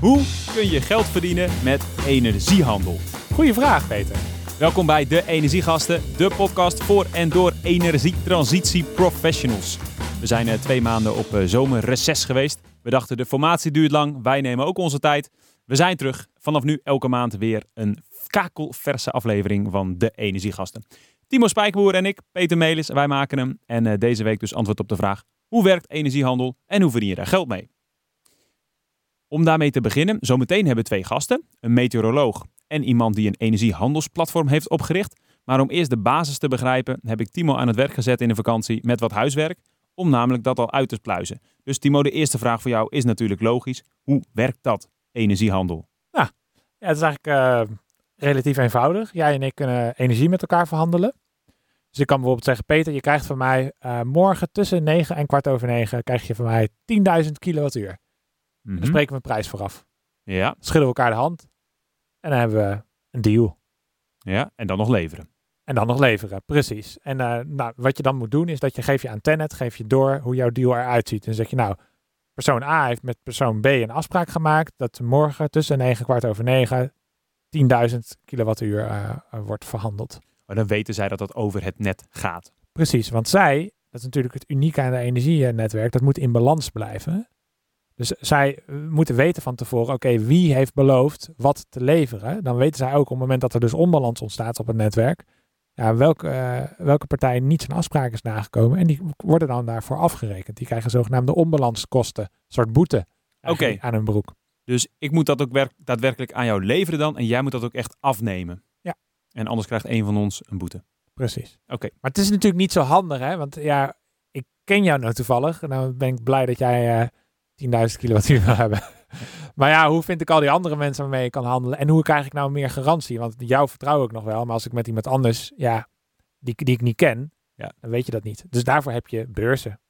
Hoe kun je geld verdienen met energiehandel? Goeie vraag, Peter. Welkom bij De Energiegasten, de podcast voor en door energietransitie professionals. We zijn eh, twee maanden op eh, zomerreces geweest. We dachten de formatie duurt lang, wij nemen ook onze tijd. We zijn terug. Vanaf nu elke maand weer een kakelverse aflevering van De Energiegasten. Timo Spijkerboer en ik, Peter Melis, wij maken hem. En eh, deze week dus antwoord op de vraag, hoe werkt energiehandel en hoe verdien je daar geld mee? Om daarmee te beginnen, zometeen hebben we twee gasten, een meteoroloog en iemand die een energiehandelsplatform heeft opgericht. Maar om eerst de basis te begrijpen, heb ik Timo aan het werk gezet in de vakantie met wat huiswerk, om namelijk dat al uit te pluizen. Dus Timo, de eerste vraag voor jou is natuurlijk logisch. Hoe werkt dat, energiehandel? Ja, het is eigenlijk uh, relatief eenvoudig. Jij en ik kunnen energie met elkaar verhandelen. Dus ik kan bijvoorbeeld zeggen, Peter, je krijgt van mij uh, morgen tussen 9 en kwart over 9, krijg je van mij 10.000 kilowattuur. Mhm. Dan spreken we een prijs vooraf. Ja, Schudden we elkaar de hand en dan hebben we een deal. ja, en dan nog leveren. En dan nog leveren, precies. En uh, nou, wat je dan moet doen is dat je geef je aan Tenet, geef je door hoe jouw deal eruit ziet. En zeg je nou, persoon A heeft met persoon B een afspraak gemaakt dat morgen tussen 9 kwart over 9 10.000 kilowattuur uh, wordt verhandeld. Maar dan weten zij dat dat over het net gaat. Precies, want zij, dat is natuurlijk het unieke aan de energienetwerk, dat moet in balans blijven. Dus zij moeten weten van tevoren, oké, wie heeft beloofd wat te leveren. Dan weten zij ook op het moment dat er dus onbalans ontstaat op het netwerk, ja, welke, uh, welke partij niet zijn afspraak is nagekomen. En die worden dan daarvoor afgerekend. Die krijgen zogenaamde onbalanskosten, een soort boete aan hun broek. Dus ik moet dat ook werk, daadwerkelijk aan jou leveren dan en jij moet dat ook echt afnemen. Ja. En anders krijgt een van ons een boete. Precies. Oké. Maar het is natuurlijk niet zo handig, hè? Want ja, ik ken jou nou toevallig. En dan ben ik blij dat jij uh, 10.000 kilowattuur wil hebben. maar ja, hoe vind ik al die andere mensen waarmee ik kan handelen? En hoe krijg ik nou meer garantie? Want jou vertrouw ik nog wel. Maar als ik met iemand anders, ja, die, die ik niet ken, Ja. dan weet je dat niet. Dus daarvoor heb je beurzen,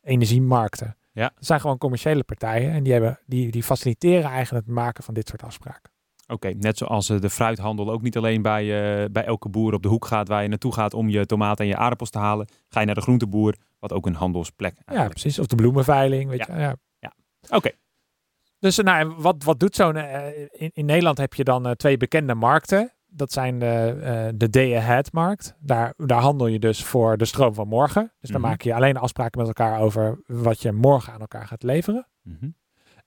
energiemarkten. Ja. Dat zijn gewoon commerciële partijen. En die, hebben, die, die faciliteren eigenlijk het maken van dit soort afspraken. Oké, net zoals eh, de fruithandel ook niet alleen bij, eh, bij elke boer op de hoek gaat waar je naartoe gaat om je tomaten en je aardappels te halen. Ga je naar de groenteboer, wat ook een handelsplek Ja, eigenlijk. precies. Of de bloemenveiling, weet Ja. je. Ja. Oké, Dus nou, en wat, wat doet zo'n... eh, in, in Nederland heb je dan eh, twee bekende markten. Dat zijn de, eh, de day-ahead-markt. Daar, daar handel je dus voor de stroom van morgen. Dus dan Mhm. maak je alleen afspraken met elkaar over wat je morgen aan elkaar gaat leveren. Mhm.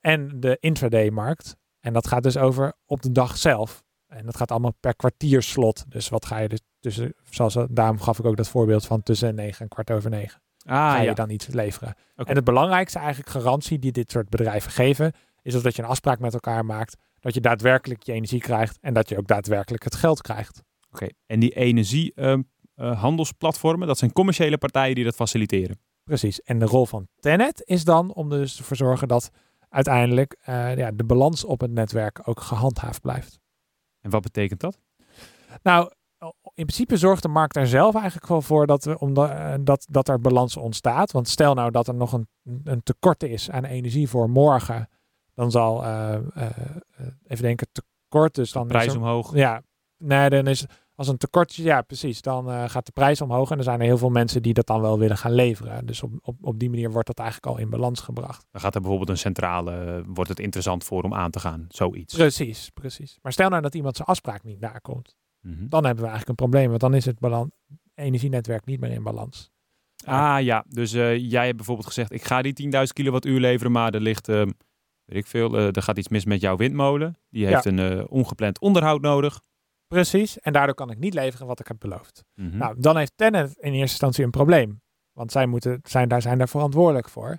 En de intraday-markt. En dat gaat dus over op de dag zelf. En dat gaat allemaal per kwartierslot. Dus wat ga je dus tussen... Zoals, daarom gaf ik ook dat voorbeeld van tussen negen en kwart over negen. Ah ga ja, je dan iets leveren. En het belangrijkste eigenlijk garantie die dit soort bedrijven geven, is dus dat je een afspraak met elkaar maakt, dat je daadwerkelijk je energie krijgt en dat je ook daadwerkelijk het geld krijgt. Oké, en die energiehandelsplatformen, dat zijn commerciële partijen die dat faciliteren. Precies. En de rol van Tenet is dan om er dus ervoor zorgen dat uiteindelijk eh, ja, de balans op het netwerk ook gehandhaafd blijft. En wat betekent dat? Nou, in principe zorgt de markt er zelf eigenlijk wel voor dat, we, omdat, eh, dat, dat er balans ontstaat. Want stel nou dat er nog een, een tekort is aan energie voor morgen, dan zal, eh, eh, even denken, tekort, dus dan Prijs er- omhoog. Ja, nee, dan is als een tekort, ja precies, dan gaat de prijs omhoog en er zijn er heel veel mensen die dat dan wel willen gaan leveren. Dus op, op, op die manier wordt dat eigenlijk al in balans gebracht. Dan gaat er bijvoorbeeld een centrale, wordt het interessant voor om aan te gaan, zoiets. Precies, precies. Maar stel nou dat iemand zijn afspraak niet nakomt, Mhm. dan hebben we eigenlijk een probleem, want dan is het balan energienetwerk niet meer in balans. Ah ja, dus eh, jij hebt bijvoorbeeld gezegd, ik ga die 10.000 kilowattuur leveren, maar er ligt, eh, weet ik veel, eh, er gaat iets mis met jouw windmolen. Die heeft Ja. een eh, ongepland onderhoud nodig. Precies, en daardoor kan ik niet leveren wat ik heb beloofd. Mhm. Nou, dan heeft Tenet in eerste instantie een probleem, want zij moeten, zijn, daar zijn daar verantwoordelijk voor. En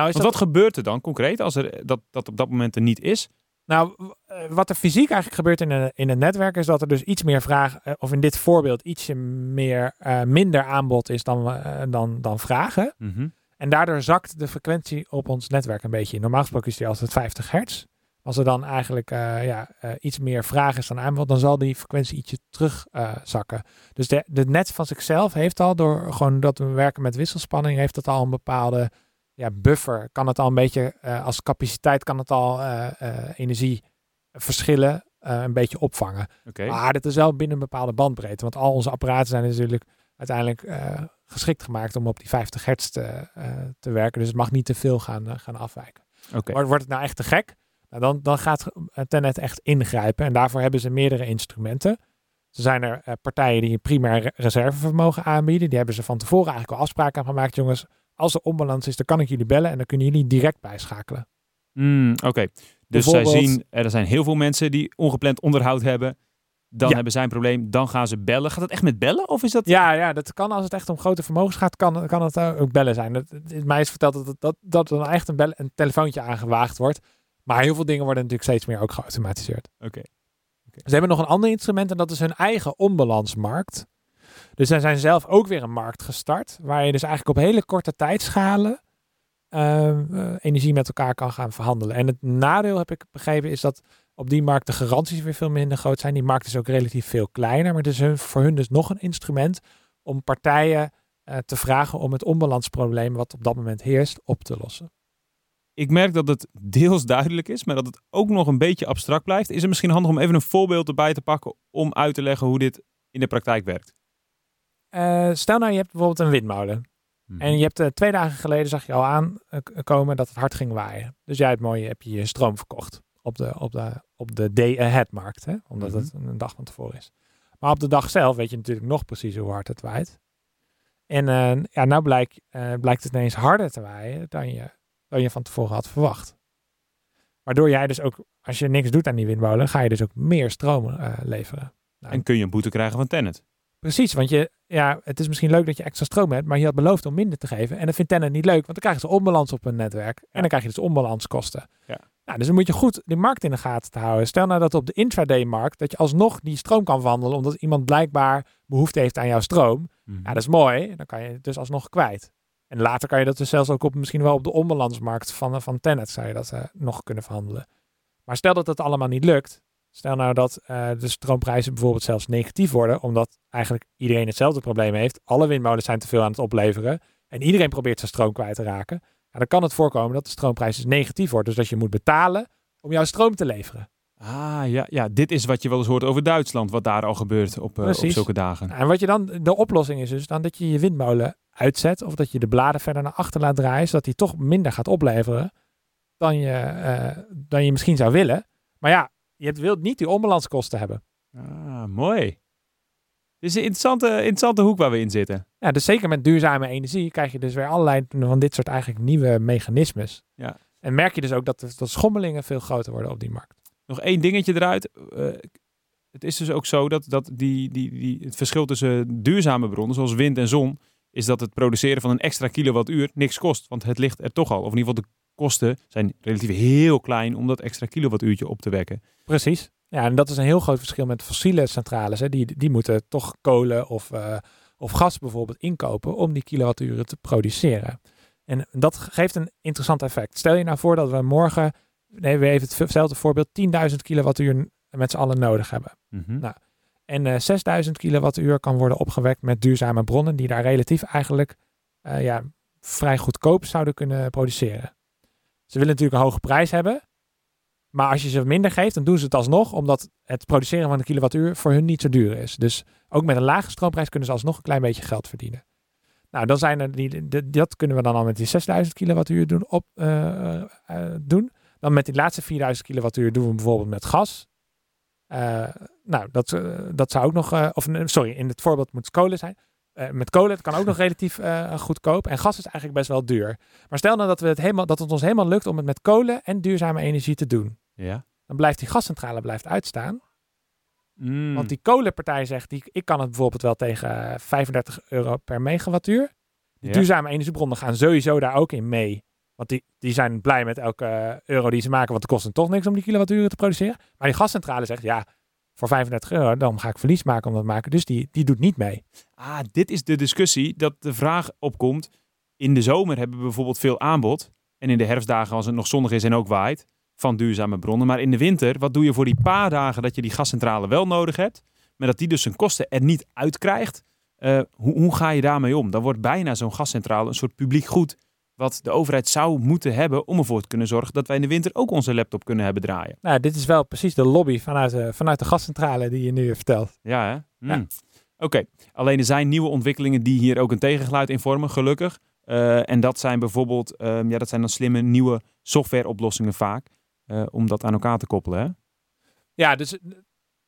nou is Want dat wat gebeurt er dan concreet als er dat, dat op dat moment er niet is? Nou, eh, wat er fysiek eigenlijk gebeurt in een, in een netwerk is dat er dus iets meer vraag, eh, of in dit voorbeeld ietsje meer, eh, minder aanbod is dan, dan, dan vragen. Mhm. En daardoor zakt de frequentie op ons netwerk een beetje. Normaal gesproken is die altijd 50 hertz. Als er dan eigenlijk ja, iets meer vraag is dan aanbod, dan zal die frequentie ietsje terug eh, zakken. Dus de, de net van zichzelf heeft al, door gewoon dat we werken met wisselspanning, heeft dat al een bepaalde ja, buffer. Kan het al een beetje, eh, als capaciteit kan het al eh, eh, energieverschillen een beetje opvangen. Oké. Maar dat is wel binnen een bepaalde bandbreedte. Want al onze apparaten zijn natuurlijk uiteindelijk geschikt gemaakt om op die 50 hertz te, te werken. Dus het mag niet te veel gaan, gaan afwijken. Maar wordt het nou echt te gek? Nou, dan, dan gaat Tenet echt ingrijpen en daarvoor hebben ze meerdere instrumenten. Er zijn er partijen die een primair re- reservevermogen aanbieden. Die hebben ze van tevoren eigenlijk al afspraken aan gemaakt. Jongens, als er onbalans is, dan kan ik jullie bellen en dan kunnen jullie direct bijschakelen. Hmm, Oké, dus zij zien, er zijn heel veel mensen die ongepland onderhoud hebben. Dan Ja. hebben zij een probleem, dan gaan ze bellen. Gaat dat echt met bellen of is dat... Ja, ja, dat kan als het echt om grote vermogens gaat, kan, kan het ook bellen zijn. Is mij is verteld dat, dat, dat dan echt een, bel, een telefoontje aangewaagd wordt. Maar heel veel dingen worden natuurlijk steeds meer ook geautomatiseerd. Oké. Ze hebben nog een ander instrument en dat is hun eigen onbalansmarkt. Dus zij zijn zelf ook weer een markt gestart, waar je dus eigenlijk op hele korte tijdschalen ehm, eh, energie met elkaar kan gaan verhandelen. En het nadeel, heb ik begrepen, is dat op die markt de garanties weer veel minder groot zijn. Die markt is ook relatief veel kleiner, maar het is hun, voor hun dus nog een instrument om partijen eh, te vragen om het onbalansprobleem wat op dat moment heerst op te lossen. Ik merk dat het deels duidelijk is, maar dat het ook nog een beetje abstract blijft. Is het misschien handig om even een voorbeeld erbij te pakken om uit te leggen hoe dit in de praktijk werkt? Eh, stel nou, je hebt bijvoorbeeld een windmolen. En je hebt eh, twee dagen geleden zag je al aankomen dat het hard ging waaien. Dus jij het mooie heb je je stroom verkocht op de, op de, op de day ahead markt. Hè? Omdat Mhm. het een dag van tevoren is. Maar op de dag zelf weet je natuurlijk nog precies hoe hard het waait. En eh, ja, nou blijkt, eh, blijkt het ineens harder te waaien dan je, dan je van tevoren had verwacht. Waardoor jij dus ook, als je niks doet aan die windmolen, ga je dus ook meer stroom eh, leveren. En kun je een boete krijgen van Tennet? Precies, want je, ja, het is misschien leuk dat je extra stroom hebt, maar je had beloofd om minder te geven. En dat vindt Tenet niet leuk, want dan krijgen ze onbalans op hun netwerk. En dan krijg je dus onbalanskosten. Ja. Nou, dus dan moet je goed die markt in de gaten te houden. Stel nou dat op de intraday-markt, dat je alsnog die stroom kan verhandelen, omdat iemand blijkbaar behoefte heeft aan jouw stroom. Ja, dat is mooi. Dan kan je het dus alsnog kwijt. En later kan je dat dus zelfs ook op, misschien wel op de onbalansmarkt van, van Tenet zou je dat eh, nog kunnen verhandelen. Maar stel dat het allemaal niet lukt. Stel nou dat eh, de stroomprijzen bijvoorbeeld zelfs negatief worden, omdat eigenlijk iedereen hetzelfde probleem heeft. Alle windmolens zijn te veel aan het opleveren en iedereen probeert zijn stroom kwijt te raken. Ja, dan kan het voorkomen dat de stroomprijs dus negatief wordt. Dus dat je moet betalen om jouw stroom te leveren. Ah, ja, ja, dit is wat je wel eens hoort over Duitsland, wat daar al gebeurt op, eh, op zulke dagen. En wat je dan, de oplossing is dus dan dat je je windmolen uitzet of dat je de bladen verder naar achter laat draaien, zodat die toch minder gaat opleveren dan je, eh, dan je misschien zou willen. Maar ja, je wilt niet die onbalanskosten hebben. Ah, mooi. Dit is een interessante, interessante hoek waar we in zitten. Ja, dus zeker met duurzame energie krijg je dus weer allerlei van dit soort eigenlijk nieuwe mechanismes. Ja. En merk je dus ook dat de, dat schommelingen veel groter worden op die markt. Nog één dingetje eruit. Eh, het is dus ook zo dat, dat die, die, die, het verschil tussen duurzame bronnen, zoals wind en zon, is dat het produceren van een extra kilowattuur niks kost. Want het ligt er toch al. Of in ieder geval de kosten zijn relatief heel klein om dat extra kilowattuurtje op te wekken. Precies. Ja, en dat is een heel groot verschil met fossiele centrales. Hè. Die, die moeten toch kolen of, eh, of gas bijvoorbeeld inkopen om die kilowatturen te produceren. En dat geeft een interessant effect. Stel je nou voor dat we morgen, nee, we even hetzelfde voorbeeld, 10.000 kilowattuur met z'n allen nodig hebben. Mhm. Nou, En eh 6000 kilowattuur kan worden opgewekt met duurzame bronnen die daar relatief eigenlijk eh, ja, vrij goedkoop zouden kunnen produceren. Ze willen natuurlijk een hoge prijs hebben. Maar als je ze minder geeft, dan doen ze het alsnog, omdat het produceren van een kilowattuur voor hun niet zo duur is. Dus ook met een lage stroomprijs kunnen ze alsnog een klein beetje geld verdienen. Nou, dan zijn er die, dat kunnen we dan al met die 6000 kilowattuur doen, op, eh, eh, doen. Dan met die laatste 4000 kilowattuur doen we bijvoorbeeld met gas. Eh, nou, dat, eh, dat zou ook nog, eh, of sorry, in het voorbeeld moet het kolen zijn. Eh, met kolen, het kan ook nog relatief eh, goedkoop. En gas is eigenlijk best wel duur. Maar stel nou dat, we het helemaal, dat het ons helemaal lukt om het met kolen en duurzame energie te doen. Ja. Dan blijft die gascentrale blijft uitstaan. Mm. Want die kolenpartij zegt, die, ik kan het bijvoorbeeld wel tegen eh, 35 euro per megawattuur. Die Ja. duurzame energiebronnen gaan sowieso daar ook in mee. Want die, die zijn blij met elke eh, euro die ze maken, want het kost hen toch niks om die kilowatturen te produceren. Maar die gascentrale zegt, ja, voor 35 euro, dan ga ik verlies maken om dat te maken. Dus die, die doet niet mee. Ah, dit is de discussie dat de vraag opkomt. In de zomer hebben we bijvoorbeeld veel aanbod. En in de herfstdagen als het nog zonnig is en ook waait. Van duurzame bronnen. Maar in de winter, wat doe je voor die paar dagen dat je die gascentrale wel nodig hebt. Maar dat die dus zijn kosten er niet uitkrijgt. Eh, hoe, hoe ga je daarmee om? Dan wordt bijna zo'n gascentrale een soort publiek goed. Wat de overheid zou moeten hebben om ervoor te kunnen zorgen dat wij in de winter ook onze laptop kunnen hebben draaien. Nou, dit is wel precies de lobby vanuit de, vanuit de gascentrale die je nu vertelt. Ja, hè? Hmm. Ja. Oké, alleen er zijn nieuwe ontwikkelingen die hier ook een tegengeluid in vormen, gelukkig. Eh, en dat zijn bijvoorbeeld, ehm, ja, dat zijn dan slimme nieuwe softwareoplossingen vaak. om dat aan elkaar te koppelen. Hè? Ja, dus,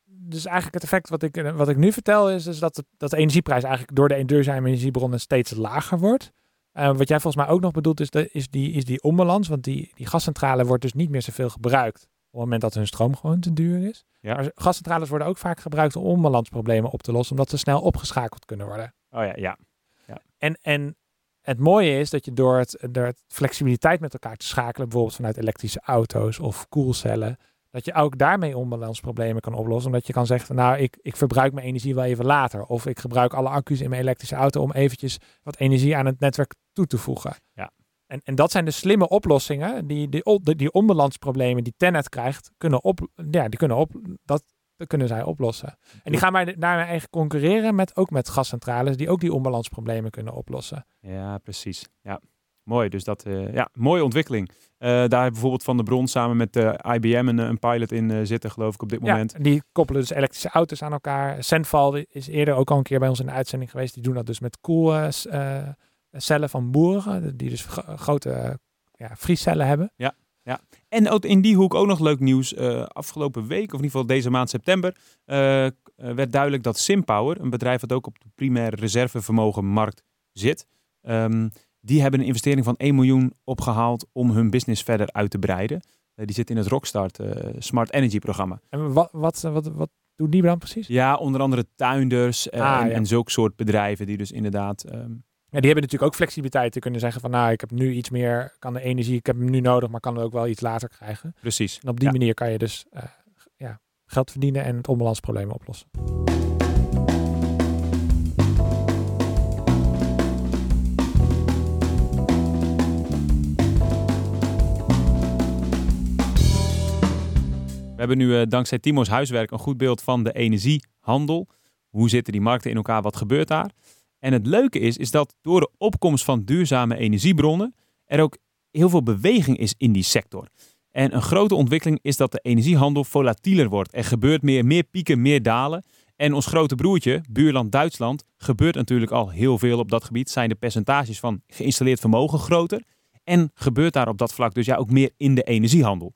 dus eigenlijk het effect wat ik, wat ik nu vertel is, is dat, de, dat de energieprijs eigenlijk door de duurzame energiebronnen steeds lager wordt. Uh, wat jij volgens mij ook nog bedoelt is, de, is, die, is die onbalans. Want die, die gascentrale wordt dus niet meer zoveel gebruikt op het moment dat hun stroom gewoon te duur is. Ja. Maar gascentrales worden ook vaak gebruikt om onbalansproblemen op te lossen, omdat ze snel opgeschakeld kunnen worden. Oh ja, ja. ja. En, en het mooie is dat je door het, door het flexibiliteit met elkaar te schakelen, bijvoorbeeld vanuit elektrische auto's of koelcellen, dat je ook daarmee onbalansproblemen kan oplossen. Omdat je kan zeggen, nou, ik, ik verbruik mijn energie wel even later. Of ik gebruik alle accu's in mijn elektrische auto om eventjes wat energie aan het netwerk toe te voegen. Ja. En, en dat zijn de slimme oplossingen die die, die onbalansproblemen die Tenet krijgt, kunnen op, ja, die kunnen op, dat, dat kunnen zij oplossen. En die gaan wij daarmee eigenlijk concurreren met ook met gascentrales die ook die onbalansproblemen kunnen oplossen. Ja, precies. Ja. Mooi, dus dat, uh, ja, mooie ontwikkeling. Uh, daar bijvoorbeeld Van de Bron samen met uh, eh, IBM een, een pilot in zitten, geloof ik, op dit moment. Ja, die koppelen dus elektrische auto's aan elkaar. Senval is eerder ook al een keer bij ons in de uitzending geweest. Die doen dat dus met koelcellen van boeren, die dus grote ja, vriescellen hebben. Ja, ja. En ook in die hoek ook nog leuk nieuws. afgelopen week, of in ieder geval deze maand september, werd duidelijk dat Simpower, een bedrijf dat ook op de primaire reservevermogenmarkt zit, um, die hebben een investering van 1 miljoen opgehaald om hun business verder uit te breiden. Uh, die zit in het Rockstart uh, Smart Energy programma. En wat, wat, wat, wat doen die dan precies? Ja, onder andere tuinders uh, ah, en, ja. en zulke soort bedrijven die dus inderdaad... Um... Ja, die hebben natuurlijk ook flexibiliteit te kunnen zeggen van nou, ik heb nu iets meer, kan de energie, ik heb hem nu nodig, maar kan er ook wel iets later krijgen. Precies. En op die manier kan je dus ja, geld verdienen en het onbalansprobleem oplossen. We hebben nu uh, dankzij Timo's huiswerk een goed beeld van de energiehandel. Hoe zitten die markten in elkaar? Wat gebeurt daar? En het leuke is, is dat door de opkomst van duurzame energiebronnen er ook heel veel beweging is in die sector. En een grote ontwikkeling is dat de energiehandel volatieler wordt. Er gebeurt meer, meer pieken, meer dalen. En ons grote broertje, buurland Duitsland, gebeurt natuurlijk al heel veel op dat gebied. Zijn de percentages van geïnstalleerd vermogen groter. En gebeurt daar op dat vlak dus ja ook meer in de energiehandel.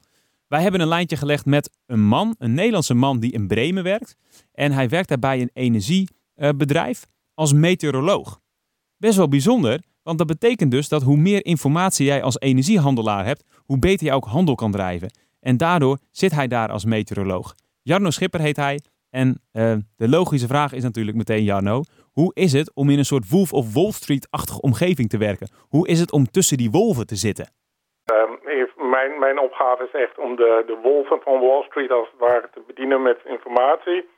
Wij hebben een lijntje gelegd met een man, een Nederlandse man die in Bremen werkt. En hij werkt daarbij een energiebedrijf als meteoroloog. Best wel bijzonder, want dat betekent dus dat hoe meer informatie jij als energiehandelaar hebt, hoe beter je ook handel kan drijven. En daardoor zit hij daar als meteoroloog. Jarno Schipper heet hij. En uh, de logische vraag is natuurlijk meteen, Jarno, hoe is het om in een soort Wolf of Wall Street-achtige omgeving te werken? Hoe is het om tussen die wolven te zitten? Um, mijn, mijn opgave is echt om de, de wolven van Wall Street als het ware te bedienen met informatie.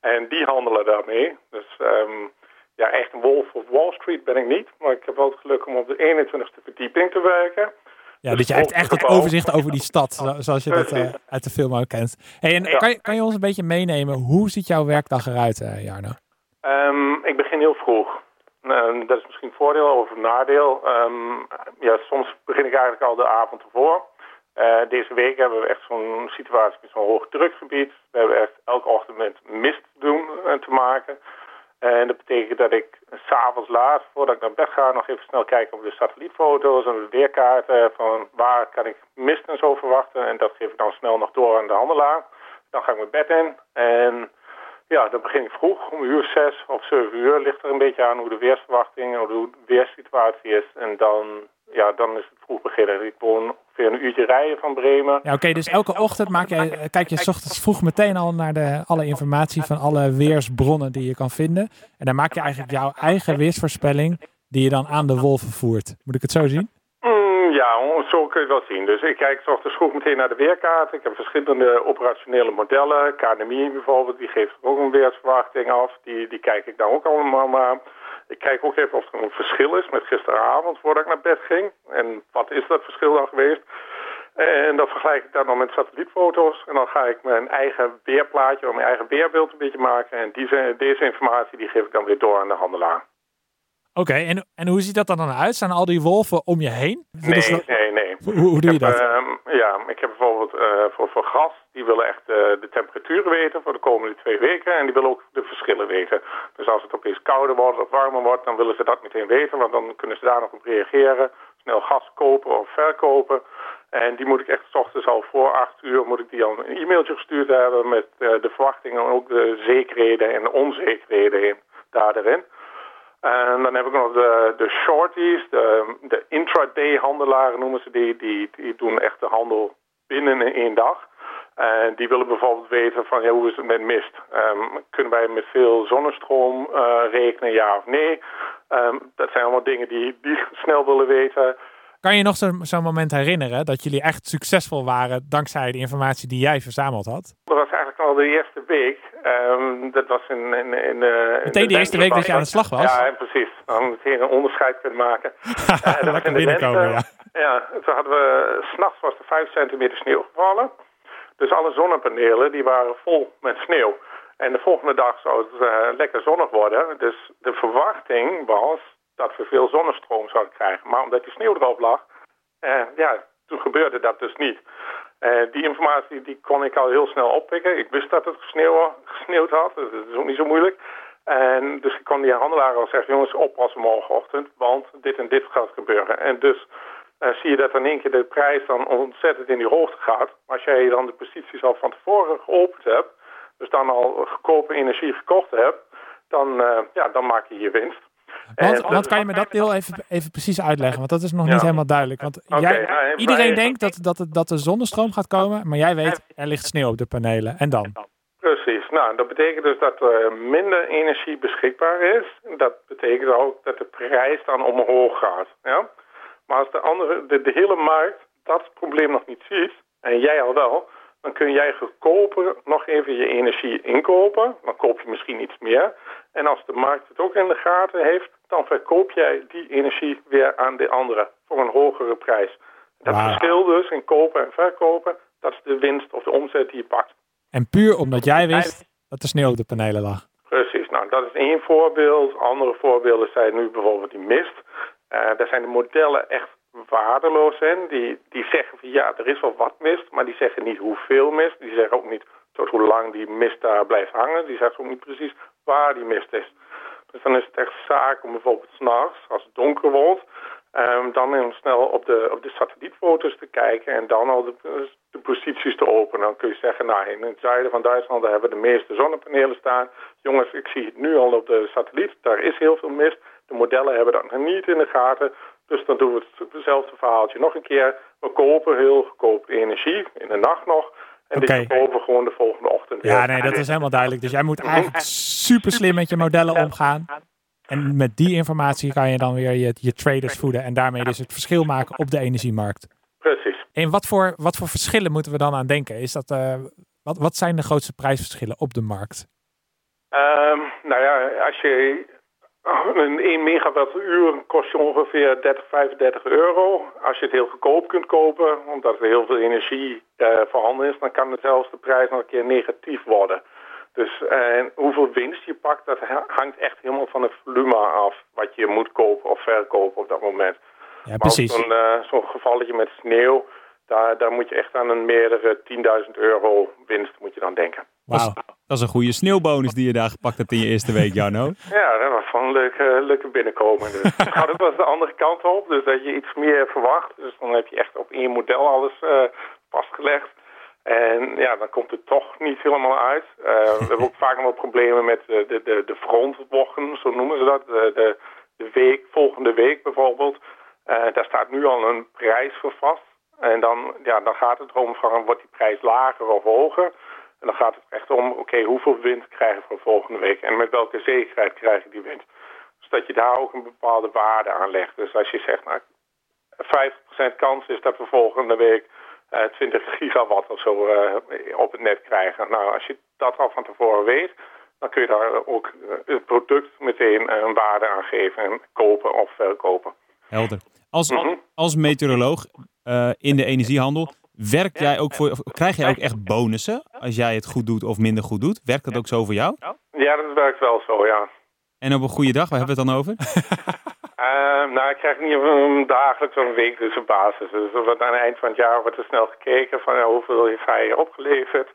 En die handelen daarmee. Dus um, ja, echt een wolf of Wall Street ben ik niet. Maar ik heb wel het geluk om op de 21ste verdieping te werken. Ja, dus, dus je hebt echt het overzicht over die stad, zoals je dat uh, uit de film ook kent. Hey, en ja. kan, je, kan je ons een beetje meenemen, hoe ziet jouw werkdag eruit, uh, Jarno? Um, ik begin heel vroeg. Uh, dat is misschien voordeel of nadeel. Um, ja, soms begin ik eigenlijk al de avond ervoor. Uh, deze week hebben we echt zo'n situatie met zo'n hoog drukgebied. We hebben echt elke ochtend met mist doen en uh, te maken. En dat betekent dat ik s'avonds laat, voordat ik naar bed ga, nog even snel kijk op de satellietfoto's en de weerkaarten van waar kan ik mist en zo verwachten. En dat geef ik dan snel nog door aan de handelaar. Dan ga ik mijn bed in en ja, dan begin ik vroeg, om uur zes of zeven uur. Ligt er een beetje aan hoe de weersverwachting, hoe de weerssituatie is. En dan, ja, dan is het vroeg beginnen. Ik woon een uurtje rijden van Bremen. Ja, oké, dus elke ochtend maak je, kijk je s ochtends vroeg meteen al naar de, alle informatie van alle weersbronnen die je kan vinden. En dan maak je eigenlijk jouw eigen weersvoorspelling die je dan aan de wolven voert. Moet ik het zo zien? Ja, zo kun je wel zien. Dus ik kijk ochtends vroeg meteen naar de weerkaart. Ik heb verschillende operationele modellen. KNMI bijvoorbeeld, die geeft ook een weersverwachting af. Die, die kijk ik dan ook allemaal naar. Ik kijk ook even of er een verschil is met gisteravond voordat ik naar bed ging. En wat is dat verschil dan geweest? En dat vergelijk ik dan nog met satellietfoto's. En dan ga ik mijn eigen weerplaatje, of mijn eigen weerbeeld een beetje maken. En die, deze informatie die geef ik dan weer door aan de handelaar. Oké, en, en hoe ziet dat dan uit? Staan al die wolven om je heen? Nee, nee, nee. Hoe, hoe doe je dat? Uh, ja, ik heb bijvoorbeeld uh, voor, voor gas, die willen echt uh, de temperaturen weten voor de komende twee weken. En die willen ook de verschillen weten. Dus als het opeens kouder wordt of warmer wordt, dan willen ze dat meteen weten. Want dan kunnen ze daar nog op reageren. Snel gas kopen of verkopen. En die moet ik echt s ochtends al voor acht uur moet ik die al een e-mailtje gestuurd hebben met de verwachtingen en ook de zekerheden en de onzekerheden in, daarin. En dan heb ik nog de, de shorties, de, de intraday handelaren noemen ze die, die. Die doen echt de handel binnen één dag. En die willen bijvoorbeeld weten van ja, hoe is het met mist? Um, kunnen wij met veel zonnestroom uh, rekenen, ja of nee? Um, dat zijn allemaal dingen die, die snel willen weten. Kan je nog zo'n zo moment herinneren dat jullie echt succesvol waren dankzij de informatie die jij verzameld had? Dat was eigenlijk al de eerste week. Um, dat was in, in, in, uh, Meteen de, de eerste week dat je aan de slag was? Ja, precies. Dan meteen een onderscheid kunnen maken. uh, dat was in de binnenkomen, ja. Ja, toen hadden we, s'nachts was er 5 centimeter sneeuw gevallen. Dus alle zonnepanelen die waren vol met sneeuw. En de volgende dag zou het uh, lekker zonnig worden. Dus de verwachting was dat we veel zonnestroom zouden krijgen. Maar omdat die sneeuw erop lag, uh, ja, toen gebeurde dat dus niet. Uh, die informatie die kon ik al heel snel oppikken. Ik wist dat het gesneeuw, gesneeuwd had, dus dat is ook niet zo moeilijk. En dus ik kon die handelaar al zeggen, jongens, oppassen morgenochtend, want dit en dit gaat gebeuren. En dus uh, zie je dat in één keer de prijs dan ontzettend in die hoogte gaat. Maar als jij dan de posities al van tevoren geopend hebt, dus dan al goedkope energie gekocht hebt, dan, ja, dan maak je je winst. Want, want kan je me dat deel even, even precies uitleggen? Want dat is nog niet helemaal duidelijk. Want okay, jij, ja, iedereen denkt dat, dat, dat de zonnestroom gaat komen, maar jij weet, er ligt sneeuw op de panelen. En dan? Precies. Nou, dat betekent dus dat er minder energie beschikbaar is. Dat betekent ook dat de prijs dan omhoog gaat. Ja? Maar als de, andere, de, de hele markt dat probleem nog niet ziet, en jij al wel, dan kun jij goedkoper nog even je energie inkopen. Dan koop je misschien iets meer. En als de markt het ook in de gaten heeft, dan verkoop jij die energie weer aan de andere voor een hogere prijs. Dat wow. verschil dus in kopen en verkopen, dat is de winst of de omzet die je pakt. En puur omdat jij wist dat er sneeuw op de panelen lag. Precies, nou dat is één voorbeeld. Andere voorbeelden zijn nu bijvoorbeeld die mist. Uh, daar zijn de modellen echt waardeloos in. Die, die zeggen van ja, er is wel wat mist, maar die zeggen niet hoeveel mist. Die zeggen ook niet tot hoe lang die mist daar blijft hangen. Die zeggen ook niet precies waar die mist is. Dus dan is het echt zaak om bijvoorbeeld s'nachts, als het donker wordt, um, dan heel snel op de, op de satellietfoto's te kijken en dan al de, posities te openen. Dan kun je zeggen, nou in het zuiden van Duitsland hebben we de meeste zonnepanelen staan. Jongens, ik zie het nu al op de satelliet, daar is heel veel mist. De modellen hebben dat nog niet in de gaten. Dus dan doen we hetzelfde verhaaltje nog een keer. We kopen heel goedkoop energie in de nacht nog. En okay. dit verkopen we gewoon de volgende ochtend. Ja, nee, dat is helemaal duidelijk. Dus jij moet eigenlijk super slim met je modellen omgaan. En met die informatie kan je dan weer je, je traders voeden. En daarmee dus het verschil maken op de energiemarkt. Precies. En wat voor, wat voor verschillen moeten we dan aan denken? Is dat, uh, wat, wat zijn de grootste prijsverschillen op de markt? Um, nou ja, als je een 1 megawattuur kost je ongeveer 30, 35 euro. Als je het heel goedkoop kunt kopen, omdat er heel veel energie uh, voorhanden is, dan kan zelfs de prijs nog een keer negatief worden. Dus uh, hoeveel winst je pakt, dat hangt echt helemaal van het volume af wat je moet kopen of verkopen op dat moment. Ja, precies. Zo'n uh, zo gevalletje met sneeuw, daar, daar moet je echt aan een meerdere 10.000 euro winst moet je dan denken. Wauw, dat is een goede sneeuwbonus die je daar gepakt hebt in je eerste week, Jarno. ja, dat was van een leuke, binnenkomen. Dus. nou, dat was de andere kant op, dus dat je iets meer verwacht. Dus dan heb je echt op één model alles uh, vastgelegd. En ja, dan komt het toch niet helemaal uit. Uh, we hebben ook vaak nog wel problemen met de, de, de, de frontwochen, zo noemen ze dat. De, de, de week, volgende week bijvoorbeeld. Daar staat nu al een prijs voor vast. En dan, ja, dan gaat het erom van, wordt die prijs lager of hoger? En dan gaat het echt om, oké, okay, hoeveel wind krijgen we volgende week? En met welke zekerheid krijg je die wind? Dus dat je daar ook een bepaalde waarde aan legt. Dus als je zegt, nou, 50% kans is dat we volgende week uh, 20 gigawatt of zo uh, op het net krijgen. Nou, als je dat al van tevoren weet, dan kun je daar ook het product meteen een waarde aan geven en kopen of verkopen. Helder. Als, -hmm. als meteoroloog uh, in de energiehandel, werkt jij ook voor, krijg jij ook echt bonussen als jij het goed doet of minder goed doet? Werkt dat ook zo voor jou? Ja, dat werkt wel zo, ja. En op een goede dag, waar hebben we het dan over? uh, nou, ik krijg niet een dagelijks of een week dus op basis. Dus aan het eind van het jaar wordt er snel gekeken van ja, hoeveel heeft hij opgeleverd.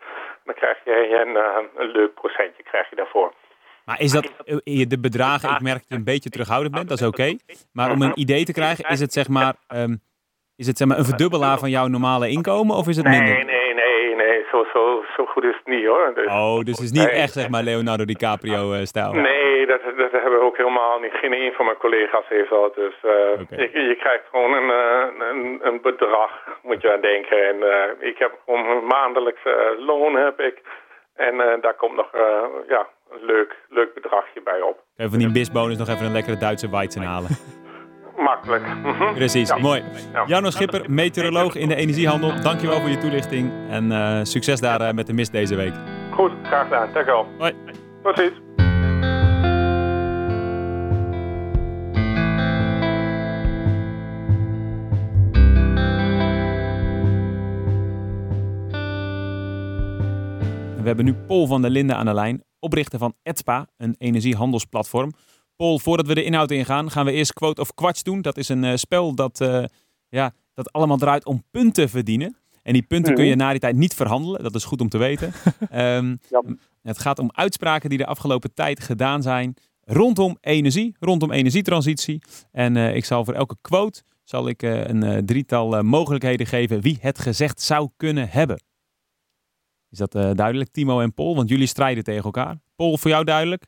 Dan krijg je een, uh, een leuk procentje krijg je daarvoor. Maar is dat de bedragen, ik merk dat je een beetje terughoudend bent, dat is oké. Okay. Maar om een idee te krijgen, is het zeg maar, um, Is het zeg maar, een verdubbelaar van jouw normale inkomen of is het minder? Nee, nee, nee, nee. Zo, zo, zo goed is het niet hoor. Dus, Oh, dus het is niet echt zeg maar Leonardo DiCaprio-stijl. Nee, dat, dat hebben we ook helemaal niet. Geen een van mijn collega's heeft dat. Dus eh, je, je krijgt gewoon een, eh, een, een bedrag, moet je aan denken. En eh, ik heb gewoon een maandelijks eh, loon heb ik. En eh, daar komt nog eh, ja, een leuk, leuk bedragje bij op. Je van die bisbonus nog even een lekkere Duitse weizen halen. Makkelijk. Mhm. Precies, Ja. mooi. Ja. Janno Schipper, meteoroloog in de energiehandel. Dankjewel voor je toelichting en eh, succes daar eh, met de mist deze week. Goed, graag gedaan. Dank je wel. Hoi. Tot ziens. We hebben nu Paul van der Linden aan de lijn, oprichter van ETSPA, een energiehandelsplatform. Paul, voordat we de inhoud ingaan, gaan we eerst Quote of Quatsch doen. Dat is een eh, spel dat, eh, ja, dat allemaal draait om punten verdienen. En die punten kun je na die tijd niet verhandelen. Dat is goed om te weten. Ehm, Ja. Het gaat om uitspraken die de afgelopen tijd gedaan zijn rondom energie, rondom energietransitie. En eh, ik zal voor elke quote zal ik, een eh, drietal eh, mogelijkheden geven wie het gezegd zou kunnen hebben. Is dat eh, duidelijk, Timo en Paul? Want jullie strijden tegen elkaar. Paul, voor jou duidelijk?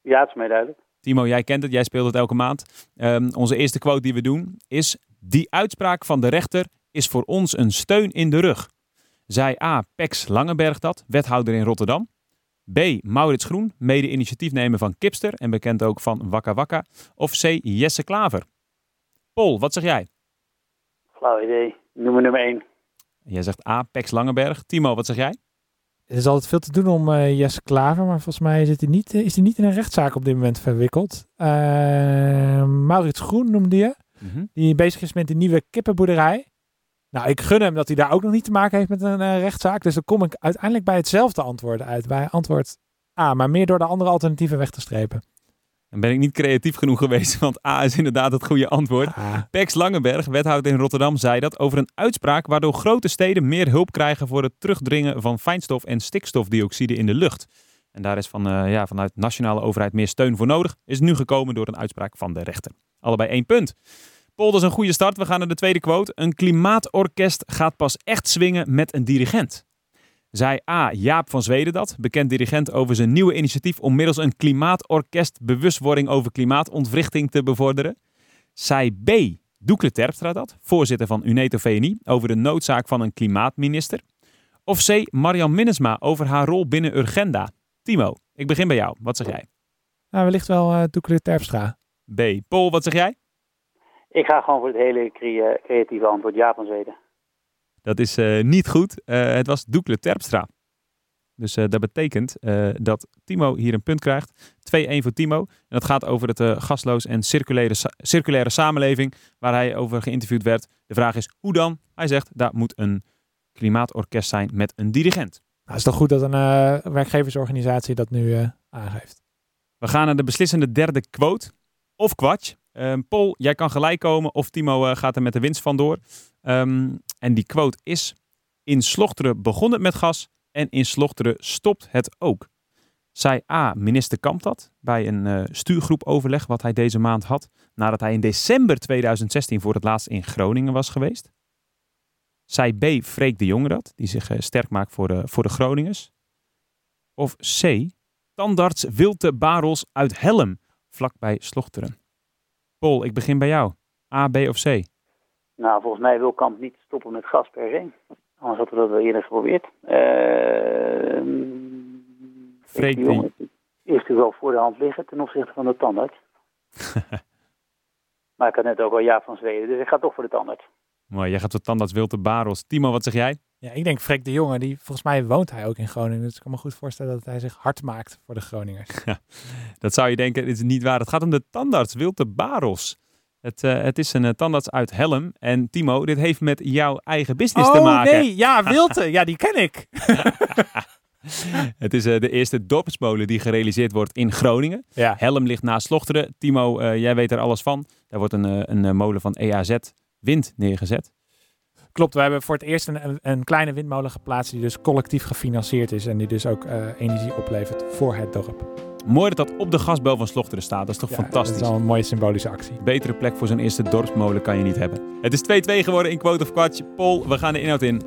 Ja, het is mij duidelijk. Timo, jij kent het, jij speelt het elke maand. Ehm, onze eerste quote die we doen is: Die uitspraak van de rechter is voor ons een steun in de rug. Zij A. Pex Langenberg dat, wethouder in Rotterdam. B. Maurits Groen, mede-initiatiefnemer van Kipster en bekend ook van Wakka Wakka. Of C. Jesse Klaver. Paul, wat zeg jij? Flauw idee. Nummer nummer 1. Jij zegt A. Pex Langenberg. Timo, wat zeg jij? Er is altijd veel te doen om eh Jesse Klaver, maar volgens mij zit hij niet, eh, is hij niet in een rechtszaak op dit moment verwikkeld. Eh, Maurits Groen noemde je, die bezig is met de nieuwe kippenboerderij. Nou, ik gun hem dat hij daar ook nog niet te maken heeft met een eh, rechtszaak. Dus dan kom ik uiteindelijk bij hetzelfde antwoord uit, bij antwoord A, maar meer door de andere alternatieven weg te strepen. Dan ben ik niet creatief genoeg geweest, want A is inderdaad het goede antwoord. Ah, Pex Langenberg, wethouder in Rotterdam, zei dat over een uitspraak waardoor grote steden meer hulp krijgen voor het terugdringen van fijnstof en stikstofdioxide in de lucht. En daar is van, eh, ja, vanuit de nationale overheid meer steun voor nodig. Is nu gekomen door een uitspraak van de rechter. Allebei één punt. Paul, dat is een goede start. We gaan naar de tweede quote. Een klimaatorkest gaat pas echt swingen met een dirigent. Zij A. Jaap van Zweden dat, bekend dirigent over zijn nieuwe initiatief om middels een klimaatorkest bewustwording over klimaatontwrichting te bevorderen. Zij B. Doekle Terpstra dat, voorzitter van Uneto VNI, over de noodzaak van een klimaatminister. Of C. Marian Minnesma over haar rol binnen Urgenda. Timo, ik begin bij jou. Wat zeg jij? nou, wellicht wel eh Doekle Terpstra. B. Paul, wat zeg jij? Ik ga gewoon voor het hele crea- creatieve antwoord. Ja van Zweden. Dat is eh, niet goed. Eh, het was Doekle Terpstra. Dus eh, dat betekent dat Timo hier een punt krijgt. 2-1 voor Timo. En dat gaat over het eh, gasloos en circulaire, sa- circulaire samenleving waar hij over geïnterviewd werd. De vraag is hoe dan? Hij zegt daar moet een klimaatorkest zijn met een dirigent. Nou, is toch goed dat een werkgeversorganisatie dat nu aangeeft. We gaan naar de beslissende derde quote. Of kwatsch. Ehm, Paul, jij kan gelijk komen of Timo gaat er met de winst vandoor. Ehm en die quote is... In Slochteren begon het met gas en in Slochteren stopt het ook. Zij A. Minister Kamp dat bij een eh stuurgroepoverleg wat hij deze maand had... nadat hij in december 2016 voor het laatst in Groningen was geweest. Zij B. Freek de Jonge dat, die zich eh, sterk maakt voor de, voor de Groningers. Of C. Tandarts Wilte Barels uit Helm, vlakbij Slochteren. Paul, ik begin bij jou. A, B of C? Nou, volgens mij wil Kamp niet stoppen met gas per se. Anders hadden we dat wel eerder geprobeerd. Ehm Freek die Is u wel voor de hand liggen ten opzichte van de tandarts. maar ik had net ook al ja van Zweden, dus ik ga toch voor de tandarts. Mooi, jij gaat voor Tandarts Wilte Barels. Timo, wat zeg jij? Ja, ik denk Freek de Jonge, die volgens mij woont hij ook in Groningen. Dus ik kan me goed voorstellen dat hij zich hard maakt voor de Groningers. Dat zou je denken, dit is niet waar. Het gaat om de tandarts Wilte Barels. Het, eh, het is een eh, tandarts uit Helm. En Timo, dit heeft met jouw eigen business te oh maken. nee, ja, Wilte. ja, die ken ik. Het is eh, de eerste dorpsmolen die gerealiseerd wordt in Groningen. Ja, Helm ligt naast Slochteren. Timo, jij weet er alles van. Daar wordt een, een molen van EAZ Wind neergezet. klopt. We hebben voor het eerst een, een, kleine windmolen geplaatst die dus collectief gefinancierd is. En die dus ook energie oplevert voor het dorp. Mooi dat dat op de gasbel van Slochteren staat. Dat is toch Ja, fantastisch. Dat is wel een mooie symbolische actie. Betere plek voor zo'n eerste dorpsmolen kan je niet hebben. Het is 2-2 geworden in Quote of Quatsch. Paul, we gaan de inhoud in.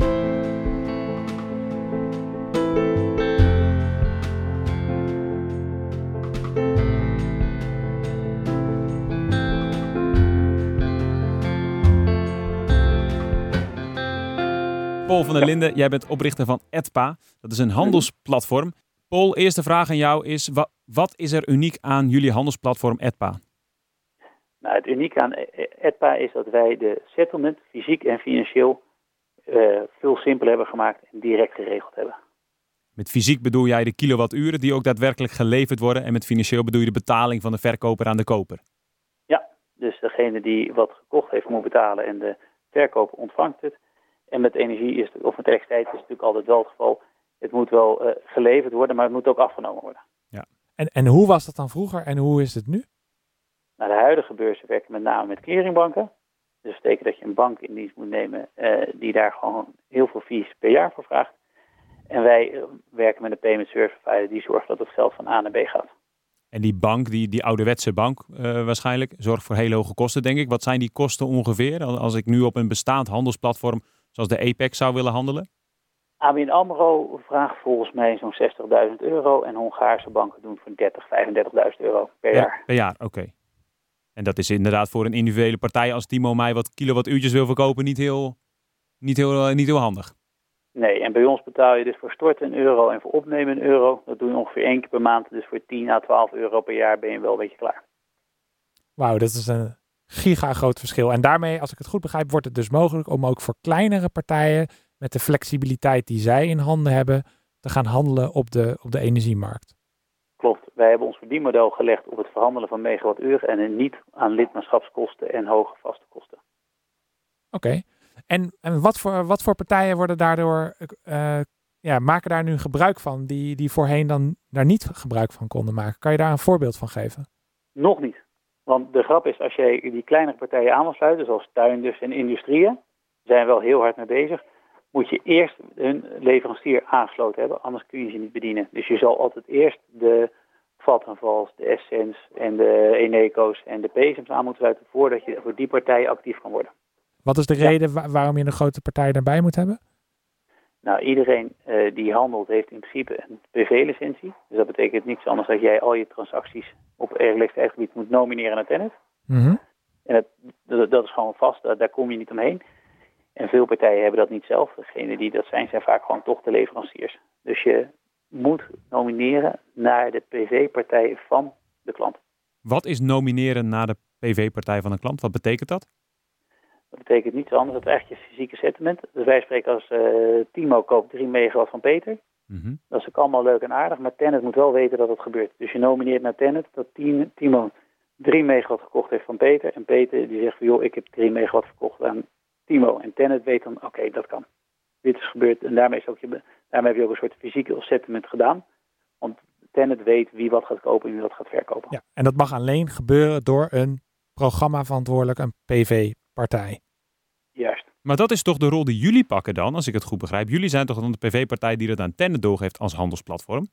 Paul van der Linden, jij bent oprichter van Edpa. Dat is een handelsplatform. Paul, eerste vraag aan jou is: wa- wat is er uniek aan jullie handelsplatform Edpa? Nou, het unieke aan EDPA is dat wij de settlement fysiek en financieel eh, veel simpeler hebben gemaakt en direct geregeld hebben. Met fysiek bedoel jij de kilowatturen die ook daadwerkelijk geleverd worden. En met financieel bedoel je de betaling van de verkoper aan de koper. Dus degene die wat gekocht heeft moet betalen en de verkoper ontvangt het. En met energie is het, of met elektriciteit is het natuurlijk altijd wel het geval. Het moet wel eh, geleverd worden, maar het moet ook afgenomen worden. En, en hoe was dat dan vroeger en hoe is het nu? Nou, de huidige beurzen werken met name met clearingbanken. Dus dat betekent dat je een bank in dienst moet nemen eh, die daar gewoon heel veel fees per jaar voor vraagt. En wij eh, werken met een payment service provider die zorgt dat het geld van A naar B gaat. En die bank, die, die ouderwetse bank eh, waarschijnlijk, zorgt voor hele hoge kosten, denk ik. Wat zijn die kosten ongeveer als als ik nu op een bestaand handelsplatform zoals de Apex zou willen handelen? ABN AMRO vraagt volgens mij zo'n 60.000 euro en Hongaarse banken doen voor 30, 35.000 euro per jaar. Per jaar, oké. En dat is inderdaad voor een individuele partij als Timo mij wat kilowattuurtjes wil verkopen niet heel, niet heel, eh, niet heel handig. Nee, en bij ons betaal je dus voor storten een euro en voor opnemen een euro. Dat doe je ongeveer één keer per maand. Dus voor 10 à 12 euro per jaar ben je wel een beetje klaar. Wauw, dat is een giga groot verschil. En daarmee, als ik het goed begrijp, wordt het dus mogelijk om ook voor kleinere partijen met de flexibiliteit die zij in handen hebben, te gaan handelen op de, op de energiemarkt. Klopt. Wij hebben ons verdienmodel gelegd op het verhandelen van megawattuur en niet aan lidmaatschapskosten en hoge vaste kosten. Oké. En, en wat, voor, wat voor partijen worden daardoor, eh, ja, maken daar nu gebruik van, die, die voorheen dan daar niet gebruik van konden maken? Kan je daar een voorbeeld van geven? Nog niet. Want de grap is, als jij die kleinere partijen aan wil sluiten, zoals tuinders en industrieën, zijn wel heel hard mee bezig, moet je eerst hun leverancier aangesloten hebben, anders kun je ze niet bedienen. Dus je zal altijd eerst de Vattenfalls, de Essence en de Eneco's en de PSM's aan moeten sluiten voordat je voor die partijen actief kan worden. Wat is de Ja. reden wa- waarom je een grote partij daarbij moet hebben? Nou, iedereen eh, die handelt heeft in principe een PV-licentie. Dus dat betekent niets anders dan dat jij al je transacties op elektriciteitsgebied moet nomineren naar Tennet. Mhm. En dat, dat, dat is gewoon vast, daar, daar kom je niet omheen. En veel partijen hebben dat niet zelf. Degene die dat zijn, zijn vaak gewoon toch de leveranciers. Dus je moet nomineren naar de PV-partij van de klant. Wat is nomineren naar de PV-partij van een klant? Wat betekent dat? Dat betekent niets anders dan echt je fysieke settlement. Dus wij spreken als eh, Timo koopt 3 megawatt van Peter. Mhm. Dat is ook allemaal leuk en aardig, maar Tennet moet wel weten dat het gebeurt. Dus je nomineert naar Tennet dat Timo 3 megawatt gekocht heeft van Peter. En Peter die zegt van joh, ik heb 3 megawatt verkocht aan Timo. En Tennet weet dan, oké, dat kan. Dit is gebeurd en daarmee, is ook je, daarmee heb je ook een soort fysieke settlement gedaan. Want Tennet weet wie wat gaat kopen en wie wat gaat verkopen. Ja, en dat mag alleen gebeuren door een programmaverantwoordelijk, een PV-partij. Juist. Maar dat is toch de rol die jullie pakken dan, als ik het goed begrijp. Jullie zijn toch dan de PV-partij die dat aan Tennet doorgeeft als handelsplatform?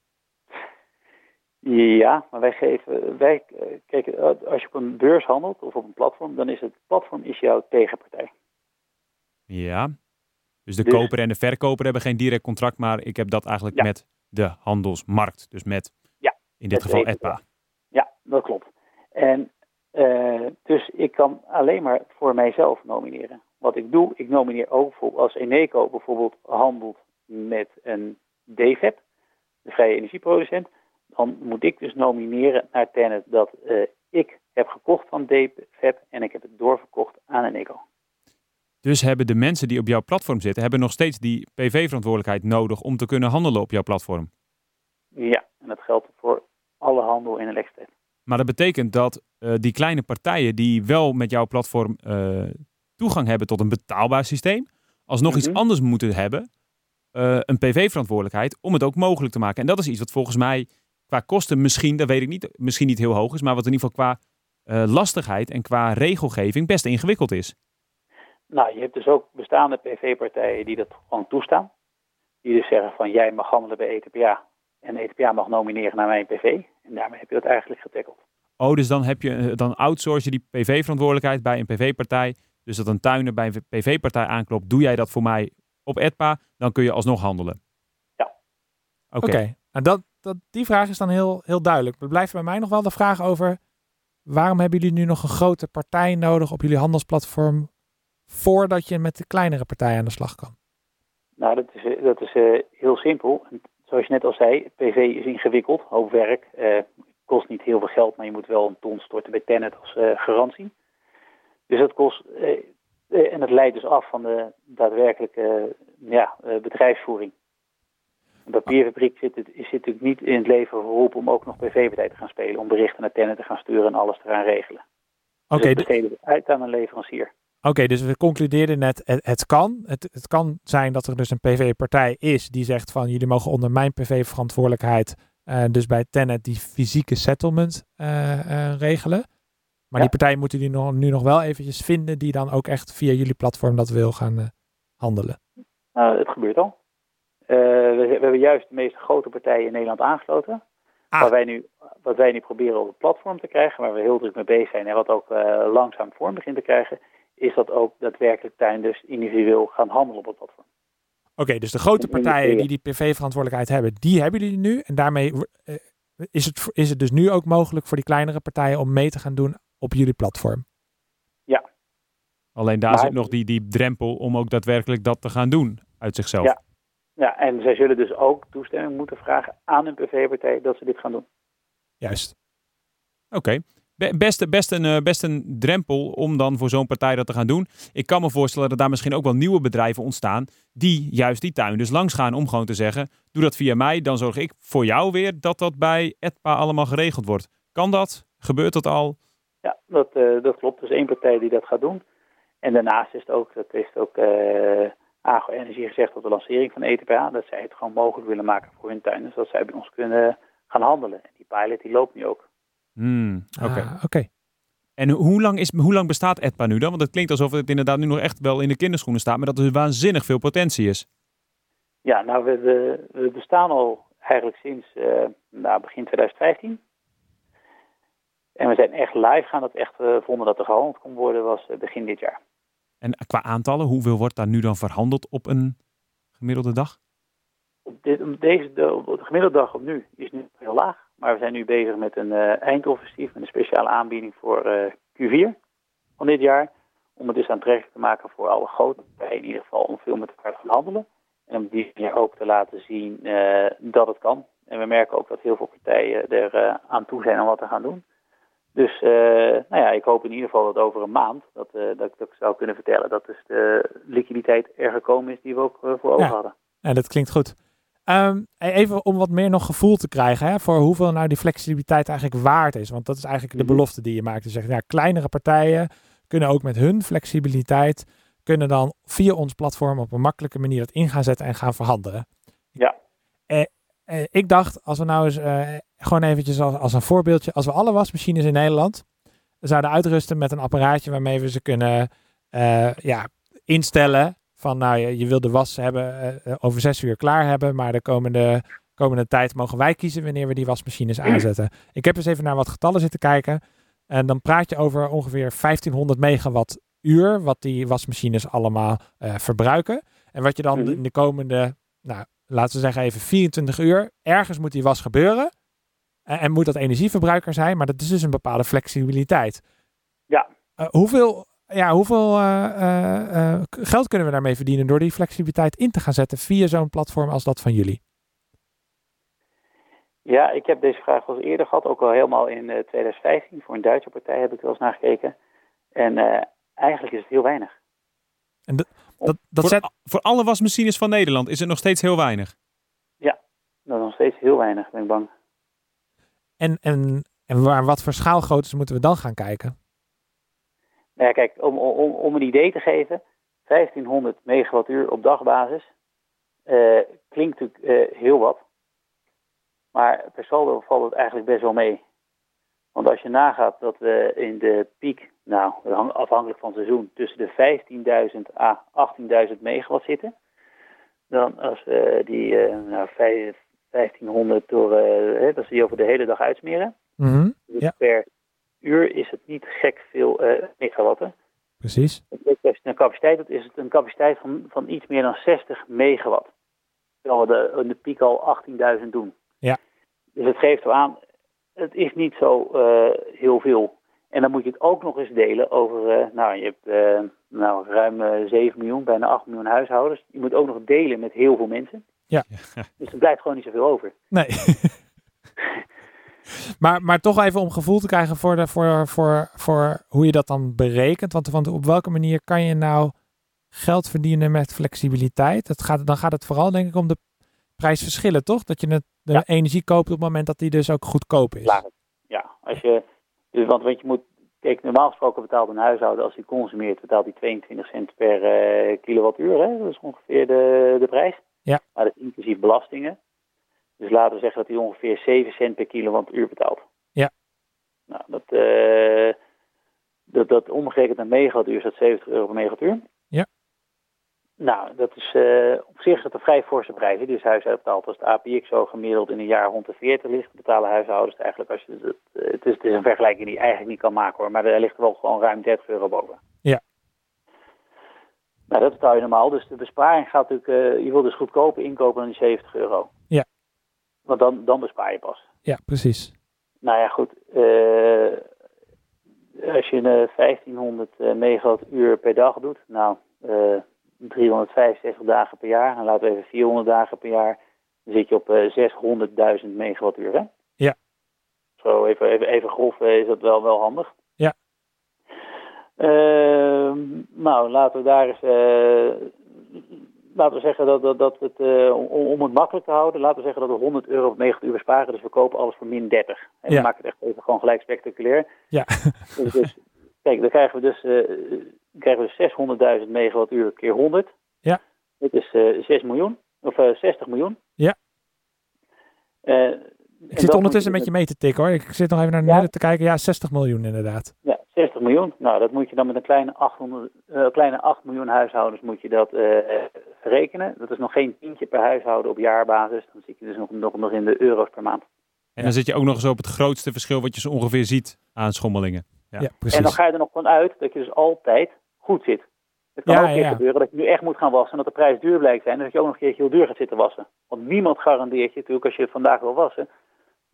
Ja, maar wij geven, wij, eh, kijk, eh, als je op een beurs handelt of op een platform, dan is het platform is jouw tegenpartij. Ja. Dus de Dus- koper en de verkoper hebben geen direct contract, maar ik heb dat eigenlijk Ja. met de handelsmarkt. Dus met, Ja, in dit geval. EDPA. Ja, dat klopt. En eh, dus ik kan alleen maar voor mijzelf nomineren. Wat ik doe, ik nomineer ook bijvoorbeeld als Eneco bijvoorbeeld handelt met een DVEP, de vrije energieproducent, dan moet ik dus nomineren naar Tennet dat eh, ik heb gekocht van DVEP en ik heb het doorverkocht aan Eneco. Dus hebben de mensen die op jouw platform zitten, hebben nog steeds die PV-verantwoordelijkheid nodig om te kunnen handelen op jouw platform. Ja, en dat geldt voor alle handel in elektriciteit. Maar dat betekent dat eh, die kleine partijen die wel met jouw platform eh, toegang hebben tot een betaalbaar systeem, alsnog Mhm. iets anders moeten hebben, eh, een PV-verantwoordelijkheid, om het ook mogelijk te maken. En dat is iets wat volgens mij qua kosten misschien, dat weet ik niet, misschien niet heel hoog is, maar wat in ieder geval qua lastigheid en qua regelgeving best ingewikkeld is. Nou, je hebt dus ook bestaande PV-partijen die dat gewoon toestaan. Die dus zeggen van jij mag handelen bij ETPA En ETPA mag nomineren naar mijn PV. En daarmee heb je dat eigenlijk getackeld. Oh, dus dan, heb je, eh, dan outsource je die PV-verantwoordelijkheid bij een PV-partij. Dus dat een tuiner bij een PV-partij aanklopt, doe jij dat voor mij op EDPA, dan kun je alsnog handelen. Ja. Oké. Oké, nou dat, dat, die vraag is dan heel, heel duidelijk. Er blijft bij mij nog wel de vraag over... waarom hebben jullie nu nog een grote partij nodig op jullie handelsplatform... voordat je met de kleinere partijen aan de slag kan? Nou, dat is, dat is uh, heel simpel. Zoals je net al zei, PV is ingewikkeld, hoop werk. Uh, kost niet heel veel geld, maar je moet wel een ton storten bij Tenet als uh, garantie. Dus dat kost, en het leidt dus af van de daadwerkelijke ja, bedrijfsvoering. Een papierfabriek zit, het, natuurlijk niet in het leven geroepen om ook nog PV-partij te gaan spelen. Om berichten naar Tenet te gaan sturen en alles te gaan regelen. Oké. Okay, dus besteden uit aan een leverancier. Oké, dus we concludeerden net, het, het kan. Het, het, kan zijn dat er dus een PV-partij is die zegt van jullie mogen onder mijn PV-verantwoordelijkheid, uh, dus bij Tenet, die fysieke settlement uh, uh, regelen. Maar ja. die partij moeten jullie nog, nu nog wel eventjes vinden die dan ook echt via jullie platform dat wil gaan handelen. Nou, het gebeurt al. We, we, hebben juist de meest grote partijen in Nederland aangesloten. Ah. Waar wij nu, wat wij nu proberen op het platform te krijgen, waar we heel druk mee bezig zijn en wat ook langzaam vorm begint te krijgen, is dat ook daadwerkelijk tuinders individueel gaan handelen op het platform. Oké, dus de grote partijen die die PV-verantwoordelijkheid hebben, die hebben jullie nu. En daarmee uh, is, het, is het dus nu ook mogelijk voor die kleinere partijen om mee te gaan doen op jullie platform? Ja. Alleen daar maar, zit nog die, die drempel om ook daadwerkelijk dat te gaan doen uit zichzelf. Ja. ja, en zij zullen dus ook toestemming moeten vragen aan hun PV-partij dat ze dit gaan doen. Juist. Oké best, best, een, eh, best een drempel om dan voor zo'n partij dat te gaan doen. Ik kan me voorstellen dat daar misschien ook wel nieuwe bedrijven ontstaan die juist die tuin dus langs gaan om gewoon te zeggen, doe dat via mij, dan zorg ik voor jou weer dat dat bij ETPA allemaal geregeld wordt. Kan dat? Gebeurt dat al? Ja, dat, uh, dat klopt. Er is één partij die dat gaat doen. En daarnaast is het ook, dat heeft ook uh, Agro Energie gezegd op de lancering van ETPA, dat zij het gewoon mogelijk willen maken voor hun tuin. Dus dat zij bij ons kunnen gaan handelen. En die pilot die loopt nu ook. Hmm, Oké. Ah, En hoe lang, is, hoe lang bestaat EDPA nu dan? Want het klinkt alsof het inderdaad nu nog echt wel in de kinderschoenen staat, maar dat er waanzinnig veel potentie is. Ja, nou, we, we, we bestaan al eigenlijk sinds uh, nou, begin 2015. En we zijn echt live gaan. Dat echt uh, vonden dat er gehandeld kon worden, was uh, begin dit jaar. En qua aantallen, hoeveel wordt daar nu dan verhandeld op een gemiddelde dag? Op, dit, op deze, de, op de gemiddelde dag op nu is nu heel laag. Maar we zijn nu bezig met een uh, eindoffensief, met een speciale aanbieding voor uh, Q4 van dit jaar. Om het dus aantrekkelijk te maken voor alle grote partijen in ieder geval om veel met elkaar te gaan handelen. En om die manier ook te laten zien uh, dat het kan. En we merken ook dat heel veel partijen er aan toe zijn om wat te gaan doen. Dus nou ja, ik hoop in ieder geval dat over een maand dat, dat, dat ik zou kunnen vertellen dat dus de liquiditeit er gekomen is die we ook voor ogen hadden. Ja, dat klinkt goed. Um, even om wat meer nog gevoel te krijgen hè, voor hoeveel nou die flexibiliteit eigenlijk waard is. Want dat is eigenlijk de belofte die je maakt. Te zeggen, ja, kleinere partijen kunnen ook met hun flexibiliteit, kunnen dan via ons platform op een makkelijke manier dat in gaan zetten en gaan verhandelen. Ja. Eh, eh, ik dacht, als we nou eens eh, gewoon eventjes als, als, een voorbeeldje, als we alle wasmachines in Nederland zouden uitrusten met een apparaatje waarmee we ze kunnen eh, ja, instellen van nou, je, je wil de was hebben, uh, over zes uur klaar hebben, maar de komende, komende tijd mogen wij kiezen wanneer we die wasmachines aanzetten. Ik heb eens even naar wat getallen zitten kijken. En dan praat je over ongeveer 1500 megawattuur, wat die wasmachines allemaal uh, verbruiken. En wat je dan in de komende, nou, laten we zeggen even 24 uur, ergens moet die was gebeuren. En, en moet dat energieverbruiker zijn, maar dat is dus een bepaalde flexibiliteit. Ja. Uh, hoeveel ja, hoeveel uh, geld kunnen we daarmee verdienen door die flexibiliteit in te gaan zetten via zo'n platform als dat van jullie? Ja, ik heb deze vraag al eerder gehad, ook al helemaal in 2015. Voor een Duitse partij heb ik wel eens nagekeken. En eigenlijk is het heel weinig. En dat, dat, dat voor, zet... voor alle wasmachines van Nederland is het nog steeds heel weinig? Ja, dat is nog steeds heel weinig, ben ik bang. En, en, en waar, wat voor schaalgroottes moeten we dan gaan kijken? Nou ja, kijk, om, om, om een idee te geven, 1500 megawattuur op dagbasis uh, klinkt natuurlijk uh, heel wat. Maar per saldo valt het eigenlijk best wel mee. Want als je nagaat dat we in de piek, nou afhankelijk van het seizoen, tussen de 15.000 à 18.000 megawatt zitten. Dan als we die uh, nou, 1500 door, dat zie je over de hele dag uitsmeren. Mhm. Dus Ja. per uur is het niet gek veel eh megawatten. Precies. Een capaciteit is het een capaciteit van, van iets meer dan 60 megawatt. Terwijl we de, in de piek al 18.000 doen. Ja. Dus het geeft wel aan, het is niet zo eh, heel veel. En dan moet je het ook nog eens delen over, eh, nou je hebt nou, ruim eh, 7 miljoen, bijna 8 miljoen huishoudens. Je moet ook nog delen met heel veel mensen. Ja. Dus er blijft gewoon niet zoveel over. Nee. maar, maar toch even om gevoel te krijgen voor, de, voor, voor, voor hoe je dat dan berekent. Want, want op welke manier kan je nou geld verdienen met flexibiliteit? Het gaat, dan gaat het vooral denk ik om de prijsverschillen, toch? Dat je het, de Ja. energie koopt op het moment dat die dus ook goedkoop is. Ja, als je, dus, want, want je moet, kijk, normaal gesproken betaalt een huishouden als hij consumeert, betaalt hij 22 cent per eh, kilowattuur. Hè? Dat is ongeveer de, de prijs. Ja. Maar dat is inclusief belastingen. Dus laten we zeggen dat hij ongeveer 7 cent per kilowattuur betaalt. Ja. Nou, dat, eh, dat, dat omgerekend naar megawattuur is dat 70 euro per megawattuur. Ja. Nou, dat is eh, op zich is dat een vrij forse prijs. Die dus huishouden betaalt. Als de APX zo gemiddeld in een jaar rond de 40 ligt, betalen huishoudens het eigenlijk als je het, eh, het, is, het is een vergelijking die je eigenlijk niet kan maken hoor, maar daar ligt er wel gewoon ruim 30 euro boven. Ja. Nou, dat betaal je normaal. Dus de besparing gaat natuurlijk, je wil dus goedkoper inkopen dan die 70 euro. Ja. Want dan, dan bespaar je pas. Ja, precies. Nou ja, goed. eh, als je een eh, 1500 eh, megawattuur per dag doet, nou, eh 365 dagen per jaar, en laten we even 400 dagen per jaar, dan zit je op eh 600.000 megawattuur, hè? Ja. Zo even, even, even grof eh, is dat wel, wel handig. Ja. Ehm, nou, laten we daar eens, eh, laten we zeggen dat, dat, dat het, eh, om, om het makkelijk te houden, laten we zeggen dat we 100 euro per megawattuur besparen, dus we kopen alles voor min 30. En Ja. we maken het echt even gewoon gelijk spectaculair. Ja. Dus, dus, kijk, dan krijgen we dus, eh, krijgen we 600.000 megawattuur keer 100. Ja. Dat is eh 6 miljoen, of eh 60 miljoen. Ja. Eh, Ik zit ondertussen met je mee te tikken hoor. Ik zit nog even naar de Ja? te kijken. Ja, 60 miljoen inderdaad. Ja, 60 miljoen. Nou, dat moet je dan met een kleine, 800, eh, kleine 8 miljoen huishoudens moet je dat eh, verrekenen. Dat is nog geen tientje per huishouden op jaarbasis. Dan zit je dus nog, nog, nog in de euro's per maand. En dan zit je ook nog eens op het grootste verschil wat je zo ongeveer ziet aan schommelingen. Ja, Ja. precies. En dan ga je er nog van uit dat je dus altijd goed zit. Het kan Ja, ook een keer ja. gebeuren dat je nu echt moet gaan wassen en dat de prijs duur blijkt zijn. En dat je ook nog een keertje heel duur gaat zitten wassen. Want niemand garandeert je natuurlijk als je het vandaag wil wassen,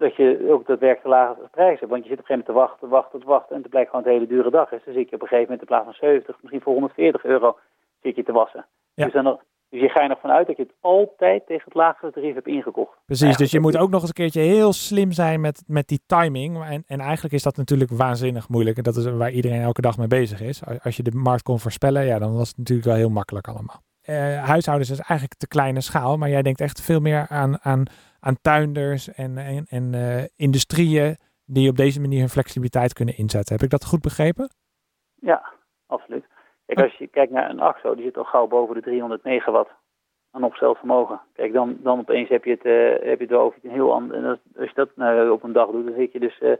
dat je ook daadwerkelijk te lage prijs hebt. Want je zit op een gegeven moment te wachten, wachten, wachten en het blijkt gewoon een hele dure dag is. Zit je op een gegeven moment in plaats van 70, misschien voor 140 euro zit je te wassen. Ja. Dus, dan, nog- dus je ga je nog vanuit dat je het altijd tegen het lagere tarief hebt ingekocht. Precies, dus je dat moet ook nog eens een keertje heel slim zijn met, met die timing. En, en eigenlijk is dat natuurlijk waanzinnig moeilijk. En dat is waar iedereen elke dag mee bezig is. Als- je de markt kon voorspellen, ja, dan was het natuurlijk wel heel makkelijk allemaal. Eh, huishoudens is eigenlijk te kleine schaal, maar jij denkt echt veel meer aan, aan, aan tuinders en, en, en eh, industrieën die op deze manier hun flexibiliteit kunnen inzetten. Heb ik dat goed begrepen? Ja, absoluut. Kijk, als je kijkt naar een AXO, die zit al gauw boven de 300 megawatt aan opgesteld vermogen. Kijk, dan, dan opeens heb je het, eh, heb je het over een heel ander. En als, als je dat nou op een dag doet, dan zit je dus eh,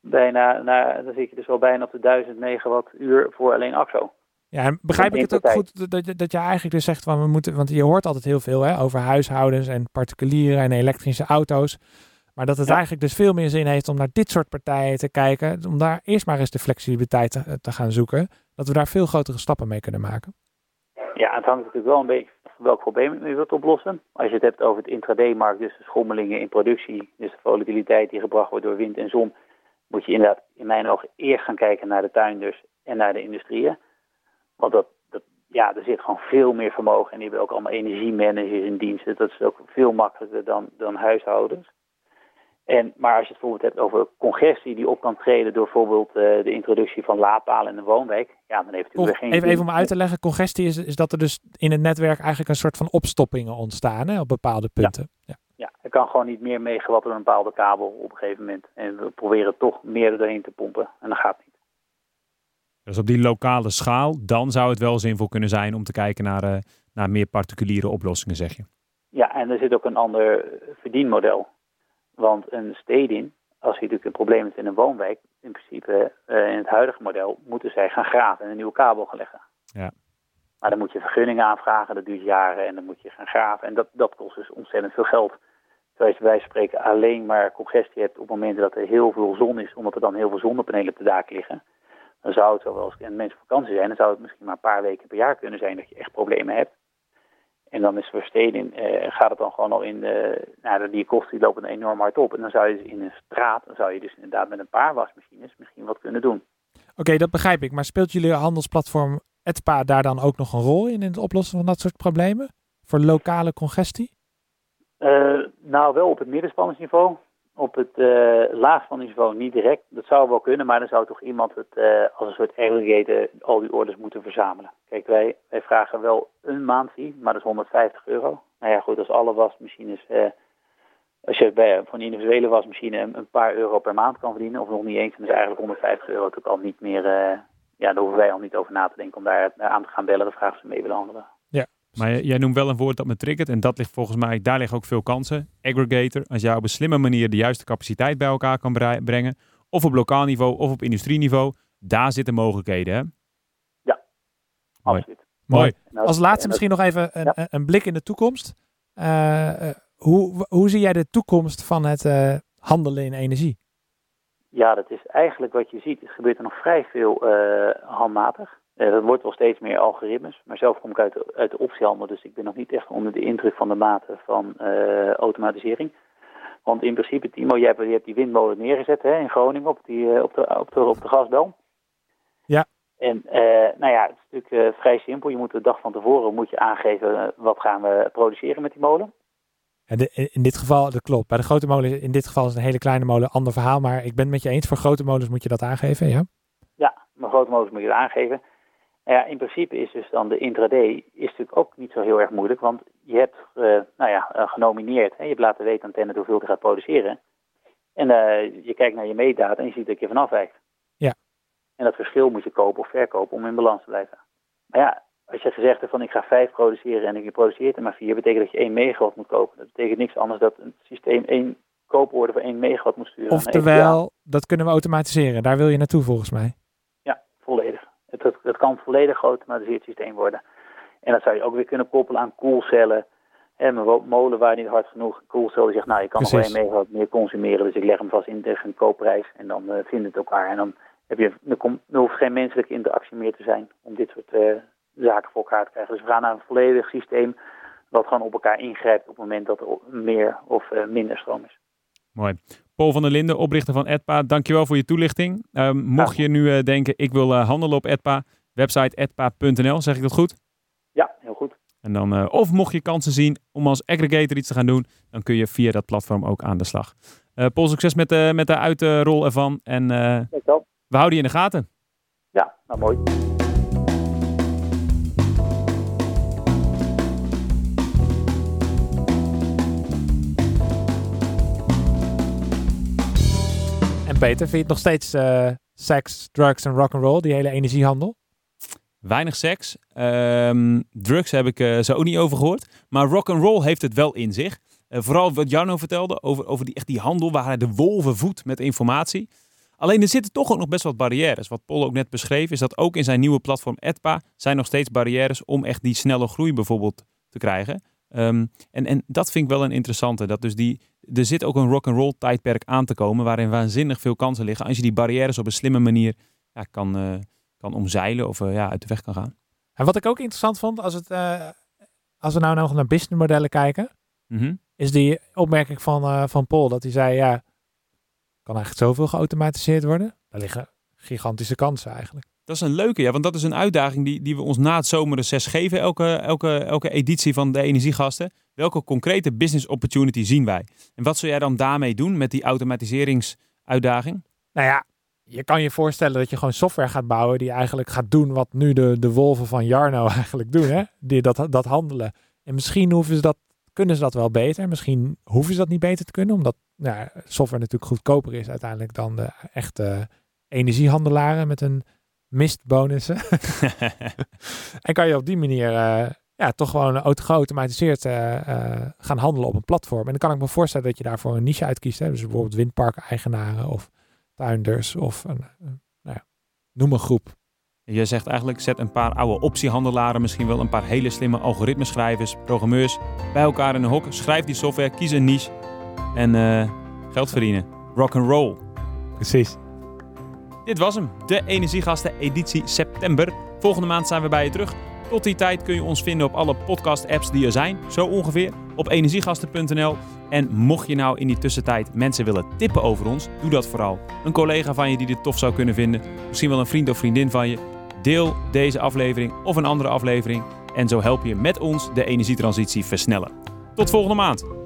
bijna, naar, dan zit je dus al bijna op de 1000 megawattuur voor alleen AXO. Ja, en begrijp ik het ook goed dat- dat, je- dat je eigenlijk dus zegt van we moeten, want je hoort altijd heel veel hè, over huishoudens en particulieren en elektrische auto's. Maar dat het Ja. eigenlijk dus veel meer zin heeft om naar dit soort partijen te kijken. Om daar eerst maar eens de flexibiliteit te, te gaan zoeken. Dat we daar veel grotere stappen mee kunnen maken. Ja, het hangt natuurlijk wel een beetje van welk probleem je wilt oplossen. Als je het hebt over het intraday-markt, dus de schommelingen in productie, dus de volatiliteit die gebracht wordt door wind en zon, moet je inderdaad in mijn ogen eerst gaan kijken naar de tuinders en naar de industrieën. Want dat, dat, ja, er zit gewoon veel meer vermogen en die hebben ook allemaal energiemanagers in dienst. Dus dat is ook veel makkelijker dan, dan huishoudens. En, maar als je het bijvoorbeeld hebt over congestie die op kan treden door bijvoorbeeld eh, de introductie van laadpalen in een woonwijk, ja, dan heeft het Con- weer geen even, even om uit te leggen, congestie is, is dat er dus in het netwerk eigenlijk een soort van opstoppingen ontstaan hè, op bepaalde punten. Ja. Ja, er kan gewoon niet meer meegewatt door een bepaalde kabel op een gegeven moment. En we proberen toch meer er doorheen te pompen. En dat gaat niet. Dus op die lokale schaal, dan zou het wel zinvol kunnen zijn om te kijken naar, eh, naar meer particuliere oplossingen, zeg je. Ja, en er zit ook een ander verdienmodel. Want een stedin, als hij natuurlijk een probleem heeft in een woonwijk, in principe eh, in het huidige model, moeten zij gaan graven en een nieuwe kabel gaan leggen. Ja. Maar dan moet je vergunningen aanvragen, dat duurt jaren en dan moet je gaan graven. En dat, dat kost dus ontzettend veel geld. Terwijl je bij spreken alleen maar congestie hebt op momenten dat er heel veel zon is, omdat er dan heel veel zonnepanelen op de daak liggen. Dan zou het wel als en mensen op vakantie zijn, dan zou het misschien maar een paar weken per jaar kunnen zijn dat je echt problemen hebt. En dan is versteding, eh, gaat het dan gewoon al in de, nou, die kosten die lopen enorm hard op. En dan zou je dus in een straat, dan zou je dus inderdaad met een paar wasmachines misschien wat kunnen doen. Oké, dat begrijp ik. Maar speelt jullie handelsplatform Etpa daar dan ook nog een rol in, in het oplossen van dat soort problemen? Voor lokale congestie? Uh, nou, wel op het middenspanningsniveau. Op het uh, laagspanningsniveau niet direct. Dat zou wel kunnen, maar dan zou toch iemand het uh, als een soort aggregator al die orders moeten verzamelen. Kijk, wij, wij vragen wel een maandfee, maar dat is 150 euro. Nou ja, goed, als alle wasmachines, uh, als je bij, van individuele wasmachine een, paar euro per maand kan verdienen, of nog niet eens, dan is eigenlijk 150 euro natuurlijk al niet meer, ja, daar hoeven wij al niet over na te denken om daar aan te gaan bellen. Dan vragen ze mee bij de anderen. Maar jij noemt wel een woord dat me triggert. En dat ligt volgens mij, daar liggen ook veel kansen. Aggregator, als jij op een slimme manier de juiste capaciteit bij elkaar kan brengen. Of op lokaal niveau of op industrieniveau. Daar zitten mogelijkheden, hè? Ja, Mooi. absoluut. Mooi. Als laatste misschien nog even een, ja. een blik in de toekomst. Uh, hoe, hoe zie jij de toekomst van het uh, handelen in energie? Ja, dat is eigenlijk wat je ziet. Er gebeurt er nog vrij veel uh, handmatig. Uh, dat wordt wel steeds meer algoritmes. Maar zelf kom ik uit de, uit de optiehandel, dus ik ben nog niet echt onder de indruk van de mate van uh, automatisering. Want in principe, Timo, je hebt, je hebt die windmolen neergezet hè, in Groningen op, die, uh, op, de, op, de, op de gasbel. Ja. En nou ja, het is natuurlijk vrij simpel. Je moet de dag van tevoren moet je aangeven wat gaan we produceren met die molen. En de, in dit geval, dat klopt. Bij de grote molen, in dit geval is een hele kleine molen, ander verhaal. Maar ik ben het met je eens, voor grote molens moet je dat aangeven, ja? Ja, maar grote molens moet je het aangeven. Nou ja, in principe is dus dan de intraday is natuurlijk ook niet zo heel erg moeilijk, want je hebt uh, nou ja, uh, genomineerd en je hebt laten weten aan Tennet hoeveel je gaat produceren. En uh, je kijkt naar je meetdata en je ziet dat je vanaf wijkt. Ja. En dat verschil moet je kopen of verkopen om in balans te blijven. Maar ja, als je gezegd hebt van ik ga vijf produceren en ik produceert er maar vier, betekent dat je één megawatt moet kopen. Dat betekent niks anders dat het systeem één kooporde voor één megawatt moet sturen. Oftewel, dat kunnen we automatiseren. Daar wil je naartoe volgens mij. Ja, volledig. Het, het, het kan volledig geautomatiseerd systeem worden. En dat zou je ook weer kunnen koppelen aan koelcellen. En mijn molen waar niet hard genoeg. Koelcel die zegt, nou, je kan Precies. nog wel megawatt meer consumeren. Dus ik leg hem vast in tegen een koopprijs. En dan uh, vinden het elkaar. En dan, heb je, dan, komt, dan hoeft geen menselijke interactie meer te zijn om dit soort uh, zaken voor elkaar te krijgen. Dus we gaan naar een volledig systeem wat gewoon op elkaar ingrijpt op het moment dat er meer of uh, minder stroom is. Mooi. Paul van der Linden, oprichter van Edpa, dankjewel voor je toelichting. Um, mocht je nu uh, denken, ik wil uh, handelen op Edpa, website edpa.nl, zeg ik dat goed? Ja, heel goed. En dan, uh, of mocht je kansen zien om als aggregator iets te gaan doen, dan kun je via dat platform ook aan de slag. Paul, succes met de, met de uitrol ervan en we houden je in de gaten. Ja, nou mooi. Peter, vind je het nog steeds uh, seks, drugs en rock'n'roll, die hele energiehandel? Weinig seks. Um, drugs heb ik uh, zo ook niet over gehoord. Maar rock'n'roll heeft het wel in zich. Uh, vooral wat Jarno vertelde over, over die, echt die handel waar hij de wolven voedt met informatie. Alleen er zitten toch ook nog best wat barrières. Wat Paul ook net beschreef, is dat ook in zijn nieuwe platform Edpa zijn nog steeds barrières om echt die snelle groei bijvoorbeeld te krijgen. Um, en, en dat vind ik wel een interessante. Dat dus die, er zit ook een rock'n'roll tijdperk aan te komen waarin waanzinnig veel kansen liggen. Als je die barrières op een slimme manier ja, kan, uh, kan omzeilen of uh, ja, uit de weg kan gaan. En wat ik ook interessant vond, als, het, uh, als we nou nog naar businessmodellen kijken, mm -hmm. is die opmerking van, van Paul. Dat hij zei, ja, kan eigenlijk zoveel geautomatiseerd worden? Daar liggen gigantische kansen eigenlijk. Dat is een leuke, ja, want dat is een uitdaging die, die we ons na het zomerreces geven, elke, elke, elke editie van de Energiegasten. Welke concrete business opportunity zien wij? En wat zou jij dan daarmee doen met die automatiseringsuitdaging? Nou ja, je kan je voorstellen dat je gewoon software gaat bouwen die eigenlijk gaat doen wat nu de, de wolven van Jarno eigenlijk doen, hè? Die dat, dat handelen. En misschien hoeven ze dat, kunnen ze dat wel beter, misschien hoeven ze dat niet beter te kunnen, omdat nou, software natuurlijk goedkoper is uiteindelijk dan de echte energiehandelaren met een mistbonussen. en kan je op die manier uh, ja, toch gewoon geautomatiseerd uh, uh, gaan handelen op een platform. En dan kan ik me voorstellen dat je daarvoor een niche uitkiest. Hè? Dus bijvoorbeeld windparkeigenaren of tuinders of een, nou ja, noem een groep. Je zegt eigenlijk, zet een paar oude optiehandelaren, misschien wel een paar hele slimme algoritmeschrijvers, programmeurs bij elkaar in een hok. Schrijf die software, kies een niche en eh, geld verdienen. Rock and roll. Precies. Dit was hem, de Energiegasten editie september. Volgende maand zijn we bij je terug. Tot die tijd kun je ons vinden op alle podcast-apps die er zijn, zo ongeveer, op energiegasten.nl. En mocht je nou in die tussentijd mensen willen tippen over ons, doe dat vooral. Een collega van je die dit tof zou kunnen vinden, misschien wel een vriend of vriendin van je. Deel deze aflevering of een andere aflevering en zo help je met ons de energietransitie versnellen. Tot volgende maand.